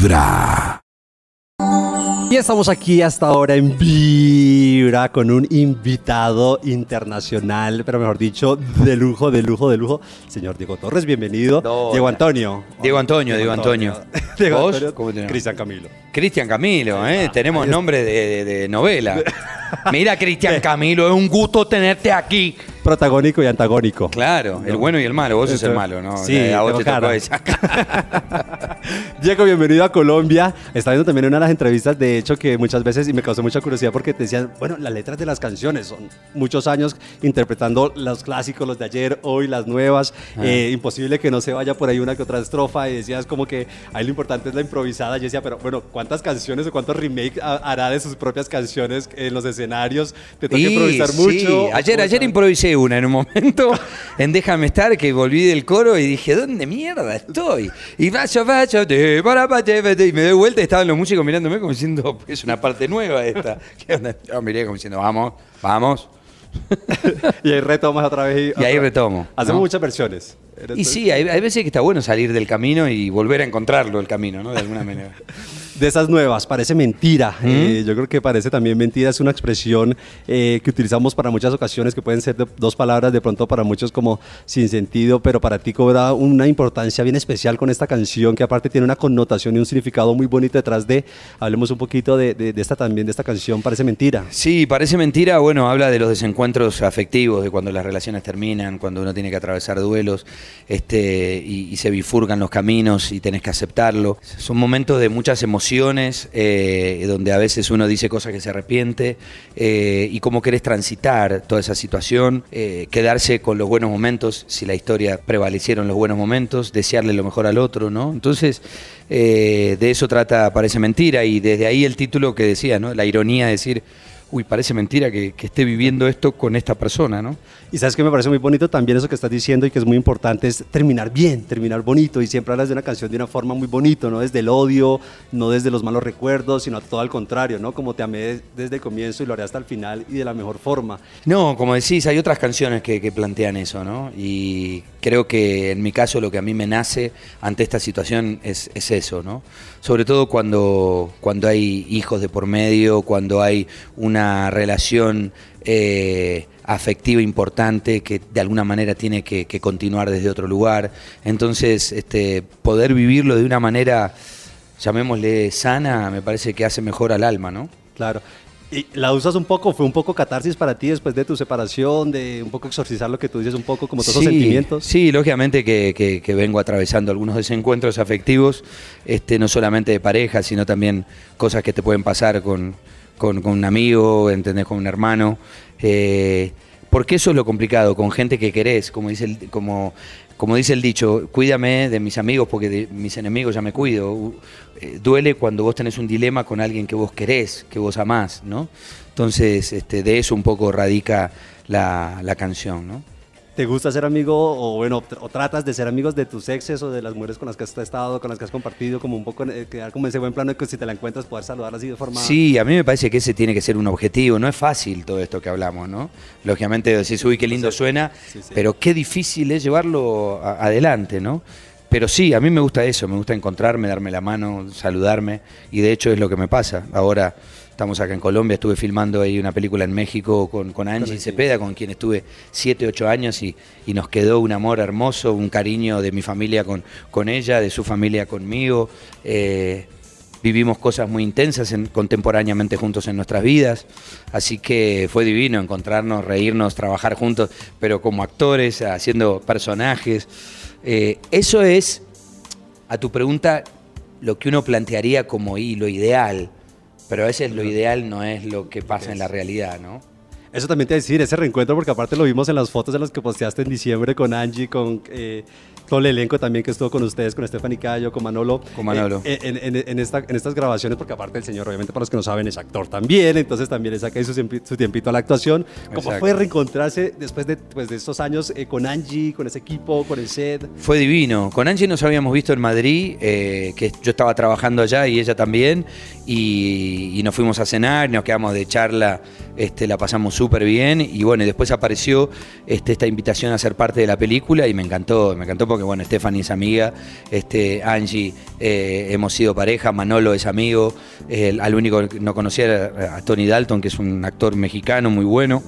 Vibra. Y estamos aquí hasta ahora en Vibra con un invitado internacional, pero mejor dicho, de lujo, de lujo, de lujo. Señor Diego Torres, bienvenido. No, Diego. Antonio. Diego Antonio, Diego Antonio. Diego ¿Vos? Antonio. ¿Cómo te llamas? Cristian Camilo. Cristian Camilo, ¿eh? Tenemos nombre de, de- de novela. Mira, Cristian Camilo, es un gusto tenerte aquí. Protagónico y antagónico. Claro, el bueno y el malo. Vos sos el malo, ¿no? Sí, a vos te tocó esa. Diego, bienvenido a Colombia. Está viendo también una de las entrevistas, de hecho, que muchas veces, y me causó mucha curiosidad porque te decían, bueno, las letras de las canciones, son muchos años interpretando los clásicos, los de ayer, hoy, las nuevas. Ah. Eh, imposible que no se vaya por ahí una que otra estrofa y decías como que ahí lo importante es la improvisada. Yo decía, pero bueno, ¿cuántas canciones o cuántos remakes ha- hará de sus propias canciones en los escenarios? Te toca improvisar sí, mucho. Ayer, ¿Cómo ayer está? Una en un momento en Déjame estar, que volví del coro y dije, ¿dónde mierda estoy? Y vaya, vaya, te, para, y me doy vuelta y estaban los músicos mirándome como diciendo, es una parte nueva esta. Yo miré como diciendo, vamos, vamos. Y ahí retomas otra vez. Y ahí retomo, Hacemos ¿no? muchas versiones. Y sí, hay, hay veces que está bueno salir del camino y volver a encontrarlo el camino, ¿no? De alguna manera. De esas nuevas, parece mentira. Eh, yo creo que parece también mentira. Es una expresión eh, que utilizamos para muchas ocasiones, que pueden ser de- dos palabras, de pronto para muchos como sin sentido, pero para ti cobra una importancia bien especial con esta canción, que aparte tiene una connotación y un significado muy bonito detrás de. Hablemos un poquito de, de- de esta también, de esta canción, parece mentira. Sí, parece mentira. Bueno, habla de los desencuentros afectivos, de cuando las relaciones terminan, cuando uno tiene que atravesar duelos este, y, y se bifurcan los caminos y tenés que aceptarlo. Son momentos de muchas emociones, eh, donde a veces uno dice cosas que se arrepiente eh, y cómo querés transitar toda esa situación, eh, quedarse con los buenos momentos, si la historia prevalecieron los buenos momentos, desearle lo mejor al otro, ¿no? Entonces, de eso trata Parece Mentira y desde ahí el título que decía, ¿no? La ironía de decir, uy, parece mentira que, que esté viviendo esto con esta persona, ¿no? Y sabes que me parece muy bonito también eso que estás diciendo y que es muy importante es terminar bien, terminar bonito. Y siempre hablas de una canción de una forma muy bonito, no desde el odio, no desde los malos recuerdos, sino todo al contrario, ¿no? Como te amé desde el comienzo y lo haré hasta el final y de la mejor forma. No, como decís, hay otras canciones que, que plantean eso, ¿no? Y creo que en mi caso lo que a mí me nace ante esta situación es, es eso, ¿no? Sobre todo cuando, cuando hay hijos de por medio, cuando hay una relación eh, afectiva importante que de alguna manera tiene que, que continuar desde otro lugar. Entonces, este, poder vivirlo de una manera, llamémosle sana, me parece que hace mejor al alma, ¿no? Claro. Y la usas un poco, fue un poco catarsis para ti después de tu separación, de un poco exorcizar lo que tú dices, un poco como todos esos sentimientos. Sí, lógicamente que, que- que vengo atravesando algunos desencuentros afectivos, este, no solamente de pareja, sino también cosas que te pueden pasar con, con- con un amigo, ¿entendés? Con un hermano. eh, porque eso es lo complicado, con gente que querés, como dice el, como, como dice el dicho, cuídame de mis amigos porque de mis enemigos ya me cuido. Eh, duele cuando vos tenés un dilema con alguien que vos querés, que vos amás, ¿no? Entonces, este, de eso un poco radica la, la canción, ¿no? ¿Te gusta ser amigo o bueno, o tratas de ser amigos de tus exes o de las mujeres con las que has estado, con las que has compartido, como un poco eh, quedar como ese buen plano de que si te la encuentras poder saludar así de forma... Sí, a mí me parece que ese tiene que ser un objetivo. No es fácil todo esto que hablamos, ¿no? Lógicamente decís, uy, qué lindo suena, sí, sí. pero qué difícil es llevarlo a- adelante, ¿no? Pero sí, a mí me gusta eso, me gusta encontrarme, darme la mano, saludarme, y de hecho es lo que me pasa. Ahora estamos acá en Colombia, estuve filmando ahí una película en México con, con Angie Cepeda, con quien estuve 7, 8 años, y, y nos quedó un amor hermoso, un cariño de mi familia con, con ella, de su familia conmigo. eh, vivimos cosas muy intensas en- contemporáneamente juntos en nuestras vidas, así que fue divino encontrarnos, reírnos, trabajar juntos, pero como actores, haciendo personajes. Eh, eso es, a tu pregunta, lo que uno plantearía como y lo ideal, pero a veces lo ideal no es lo que pasa en la realidad, ¿no? Eso también te decir, ese reencuentro, porque aparte lo vimos en las fotos en las que posteaste en diciembre con Angie, con eh, todo el elenco también que estuvo con ustedes, con Stephanie Cayo, con Manolo. Con Manolo. Eh, en, en- en esta, en estas grabaciones, porque aparte el señor, obviamente para los que no saben, es actor también, entonces también le saca su, su tiempito a la actuación. ¿Cómo Exacto. fue reencontrarse después de, pues, de estos años eh, con Angie, con ese equipo, con el set? Fue divino. Con Angie nos habíamos visto en Madrid, eh, que yo estaba trabajando allá y ella también, y, y nos fuimos a cenar, nos quedamos de charla, este, la pasamos súper bien y bueno, y después apareció este, esta invitación a ser parte de la película y me encantó, me encantó porque bueno, Stephanie es amiga, este, Angie eh, hemos sido pareja, Manolo es amigo, al único que no conocía era a Tony Dalton, que es un actor mexicano muy bueno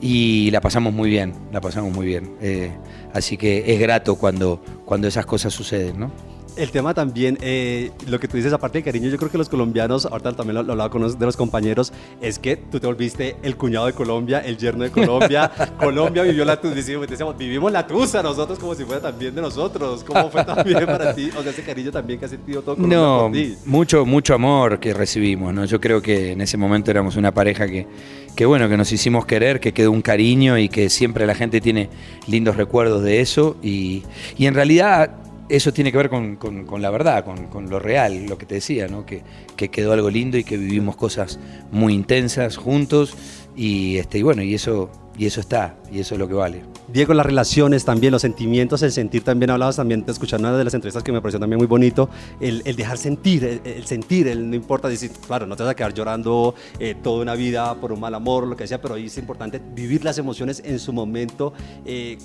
y la pasamos muy bien, la pasamos muy bien. Eh, así que es grato cuando, cuando esas cosas suceden, ¿no? El tema también, eh, lo que tú dices, aparte de cariño, yo creo que los colombianos, ahorita también lo, hablaba con unos de los compañeros, es que tú te volviste el cuñado de Colombia, el yerno de Colombia. Colombia vivió la tusa, decíamos, vivimos la tusa nosotros como si fuera también de nosotros. ¿Cómo fue también para ti? O sea, ese cariño también que ha sentido todo Colombia no, por ti. Mucho, mucho amor que recibimos, ¿no? Yo creo que en ese momento éramos una pareja que, que bueno, que nos hicimos querer, que quedó un cariño y que siempre la gente tiene lindos recuerdos de eso. Y, y en realidad eso tiene que ver con, la verdad, con, lo real, lo que te decía, ¿no? que, quedó algo lindo y que vivimos cosas muy intensas juntos y, este, y bueno, y eso, y eso está, y eso es lo que vale. Diego, las relaciones también, los sentimientos, el sentir también, hablabas también, te escuchando una de las entrevistas que me pareció también muy bonito, el, dejar sentir, el, sentir, el, no importa decir, claro, no te vas a quedar llorando eh, toda una vida por un mal amor, lo que sea, pero ahí es importante vivir las emociones en su momento. Eh,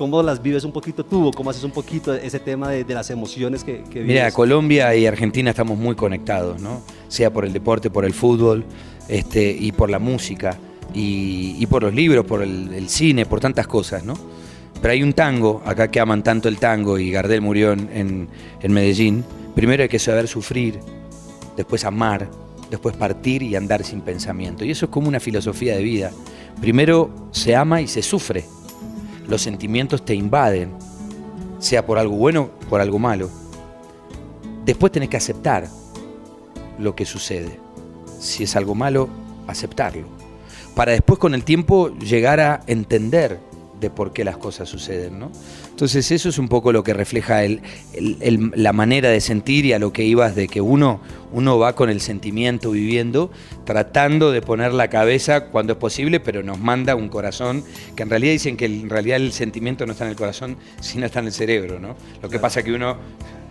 ¿Cómo las vives un poquito tú? ¿Cómo haces un poquito ese tema de, las emociones que, que vives? Mira, Colombia y Argentina estamos muy conectados, ¿no? Sea por el deporte, por el fútbol este, y por la música y, por los libros, por el, cine, por tantas cosas, ¿no? Pero hay un tango, acá que aman tanto el tango y Gardel murió en, en Medellín. Primero hay que saber sufrir, después amar, después partir y andar sin pensamiento. Y eso es como una filosofía de vida. Primero se ama y se sufre los sentimientos te invaden, sea por algo bueno o por algo malo. Después tenés que aceptar lo que sucede. Si es algo malo, aceptarlo. Para después con el tiempo llegar a entender de por qué las cosas suceden, ¿no? Entonces eso es un poco lo que refleja la manera de sentir y a lo que ibas de que uno, uno va con el sentimiento viviendo, tratando de poner la cabeza cuando es posible, pero nos manda un corazón, que en realidad dicen que en realidad el sentimiento no está en el corazón, sino está en el cerebro, ¿no? Lo que pasa es que uno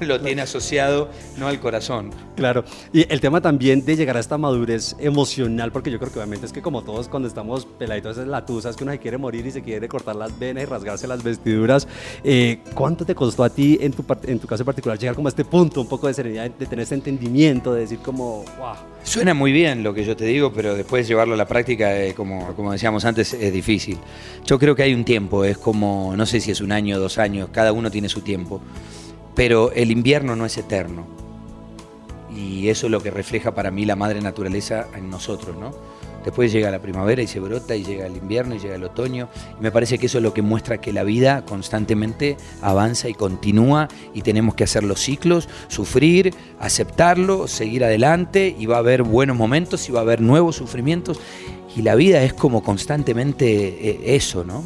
lo tiene asociado no al corazón. Claro, y el tema también de llegar a esta madurez emocional, porque yo creo que obviamente es que como todos cuando estamos peladitos es la tusa, es que uno se quiere morir y se quiere cortar las venas y rasgarse las vestiduras, eh, ¿Cuánto te costó a ti, en tu, en tu caso en particular, llegar como a este punto, un poco de serenidad, de tener ese entendimiento, de decir como, wow? Suena muy bien lo que yo te digo, pero después llevarlo a la práctica, eh, como, como decíamos antes, es difícil. Yo creo que hay un tiempo, es como, no sé si es un año dos años, cada uno tiene su tiempo, pero el invierno no es eterno. Y eso es lo que refleja para mí la madre naturaleza en nosotros, ¿no? Después llega la primavera y se brota y llega el invierno y llega el otoño. Y me parece que eso es lo que muestra que la vida constantemente avanza y continúa y tenemos que hacer los ciclos, sufrir, aceptarlo, seguir adelante y va a haber buenos momentos y va a haber nuevos sufrimientos. Y la vida es como constantemente eh, eso, ¿no?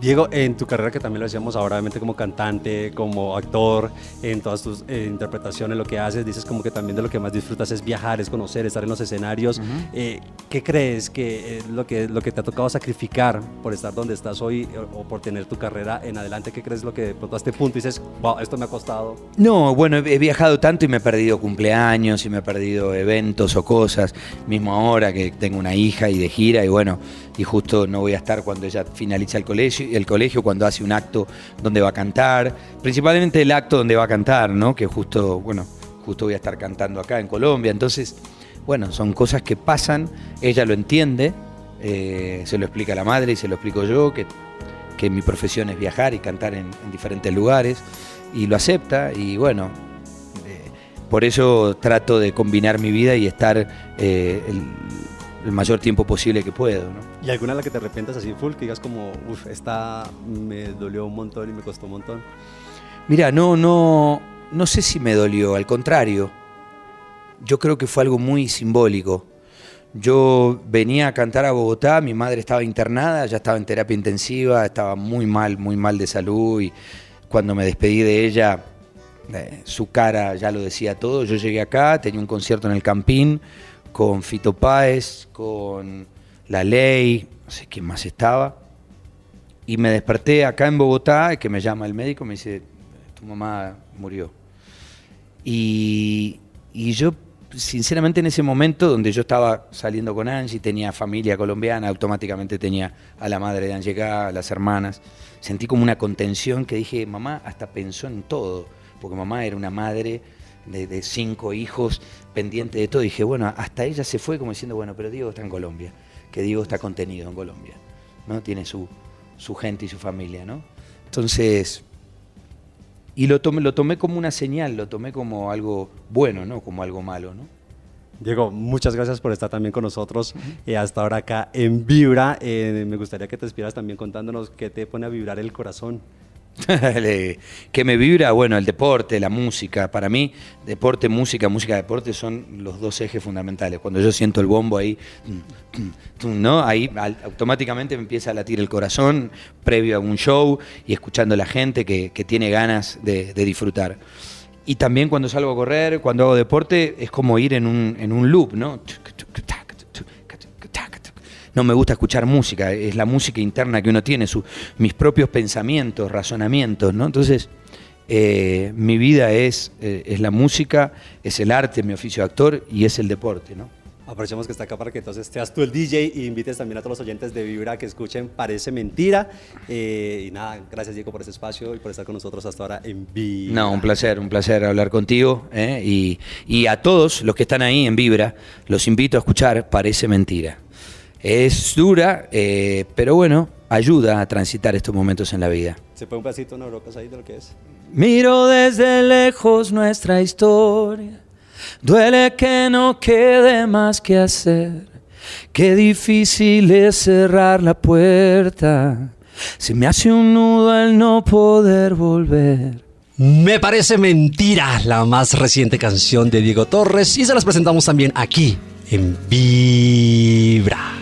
Diego, en tu carrera que también lo hacíamos ahora, obviamente como cantante, como actor, en todas tus eh, interpretaciones, lo que haces, dices como que también de lo que más disfrutas es viajar, es conocer, estar en los escenarios. Eh, ¿Qué crees que es lo que lo que te ha tocado sacrificar por estar donde estás hoy o, por tener tu carrera en adelante? ¿Qué crees lo que pronto a este punto dices, wow, esto me ha costado? No, bueno, he viajado tanto y me he perdido cumpleaños y me he perdido eventos o cosas, mismo ahora que tengo una hija y de gira y bueno, y justo no voy a estar cuando ella finaliza el colegio, el colegio cuando hace un acto donde va a cantar, principalmente el acto donde va a cantar, ¿no? Que justo, bueno, justo voy a estar cantando acá en Colombia, entonces, bueno, son cosas que pasan, ella lo entiende, eh, se lo explica a la madre y se lo explico yo, que, que mi profesión es viajar y cantar en, diferentes lugares, y lo acepta, y bueno, eh, por eso trato de combinar mi vida y estar eh, el mayor tiempo posible que puedo. ¿no? ¿Y alguna de la que te arrepientas así full, que digas como, uff, esta me dolió un montón y me costó un montón? Mira, no, no, no sé si me dolió, al contrario. Yo creo que fue algo muy simbólico. Yo venía a cantar a Bogotá, mi madre estaba internada, ya estaba en terapia intensiva, estaba muy mal, muy mal de salud y cuando me despedí de ella, eh, su cara ya lo decía todo. Yo llegué acá, tenía un concierto en el Campín, con Fito Páez, con La Ley, no sé quién más estaba. Y me desperté acá en Bogotá, y que me llama el médico, me dice, tu mamá murió. Y, yo sinceramente en ese momento donde yo estaba saliendo con Angie, tenía familia colombiana, automáticamente tenía a la madre de Angie a las hermanas, sentí como una contención que dije, mamá hasta pensó en todo, porque mamá era una madre de, cinco hijos, pendiente de todo. dije, bueno, hasta ella se fue como diciendo, bueno, pero Diego está en Colombia, que Diego está contenido en Colombia, ¿no? Tiene su, su gente y su familia, ¿no? Entonces, y lo tomé, lo tomé como una señal, lo tomé como algo bueno, ¿no? Como algo malo, ¿no? Diego, muchas gracias por estar también con nosotros y eh, hasta ahora acá en Vibra. Eh, me gustaría que te despieras también contándonos qué te pone a vibrar el corazón. que me vibra, bueno, el deporte, la música. Para mí, deporte, música, música, deporte son los dos ejes fundamentales. Cuando yo siento el bombo ahí, ¿no? Ahí automáticamente me empieza a latir el corazón previo a un show y escuchando a la gente que, tiene ganas de, disfrutar. Y también cuando salgo a correr, cuando hago deporte, es como ir en un, en un loop, ¿no? No me gusta escuchar música, es la música interna que uno tiene, mis propios pensamientos, razonamientos, ¿no? Entonces, eh, mi vida es, eh, es la música, es el arte, mi oficio de actor y es el deporte, ¿no? Aprovechemos que está acá para que entonces seas tú el DJ y invites también a todos los oyentes de Vibra que escuchen Parece Mentira. Eh, y nada, gracias Diego por ese espacio y por estar con nosotros hasta ahora en Vibra. No, un placer, un placer hablar contigo. Y, y a todos los que están ahí en Vibra, los invito a escuchar Parece Mentira. Es dura, eh, pero bueno, ayuda a transitar estos momentos en la vida. ¿Se pone un pedacito en Eurocas ahí de lo que es? Miro desde lejos nuestra historia. Duele que no quede más que hacer. Qué difícil es cerrar la puerta. Se me hace un nudo al no poder volver. Me parece mentira la más reciente canción de Diego Torres y se las presentamos también aquí en Vibra.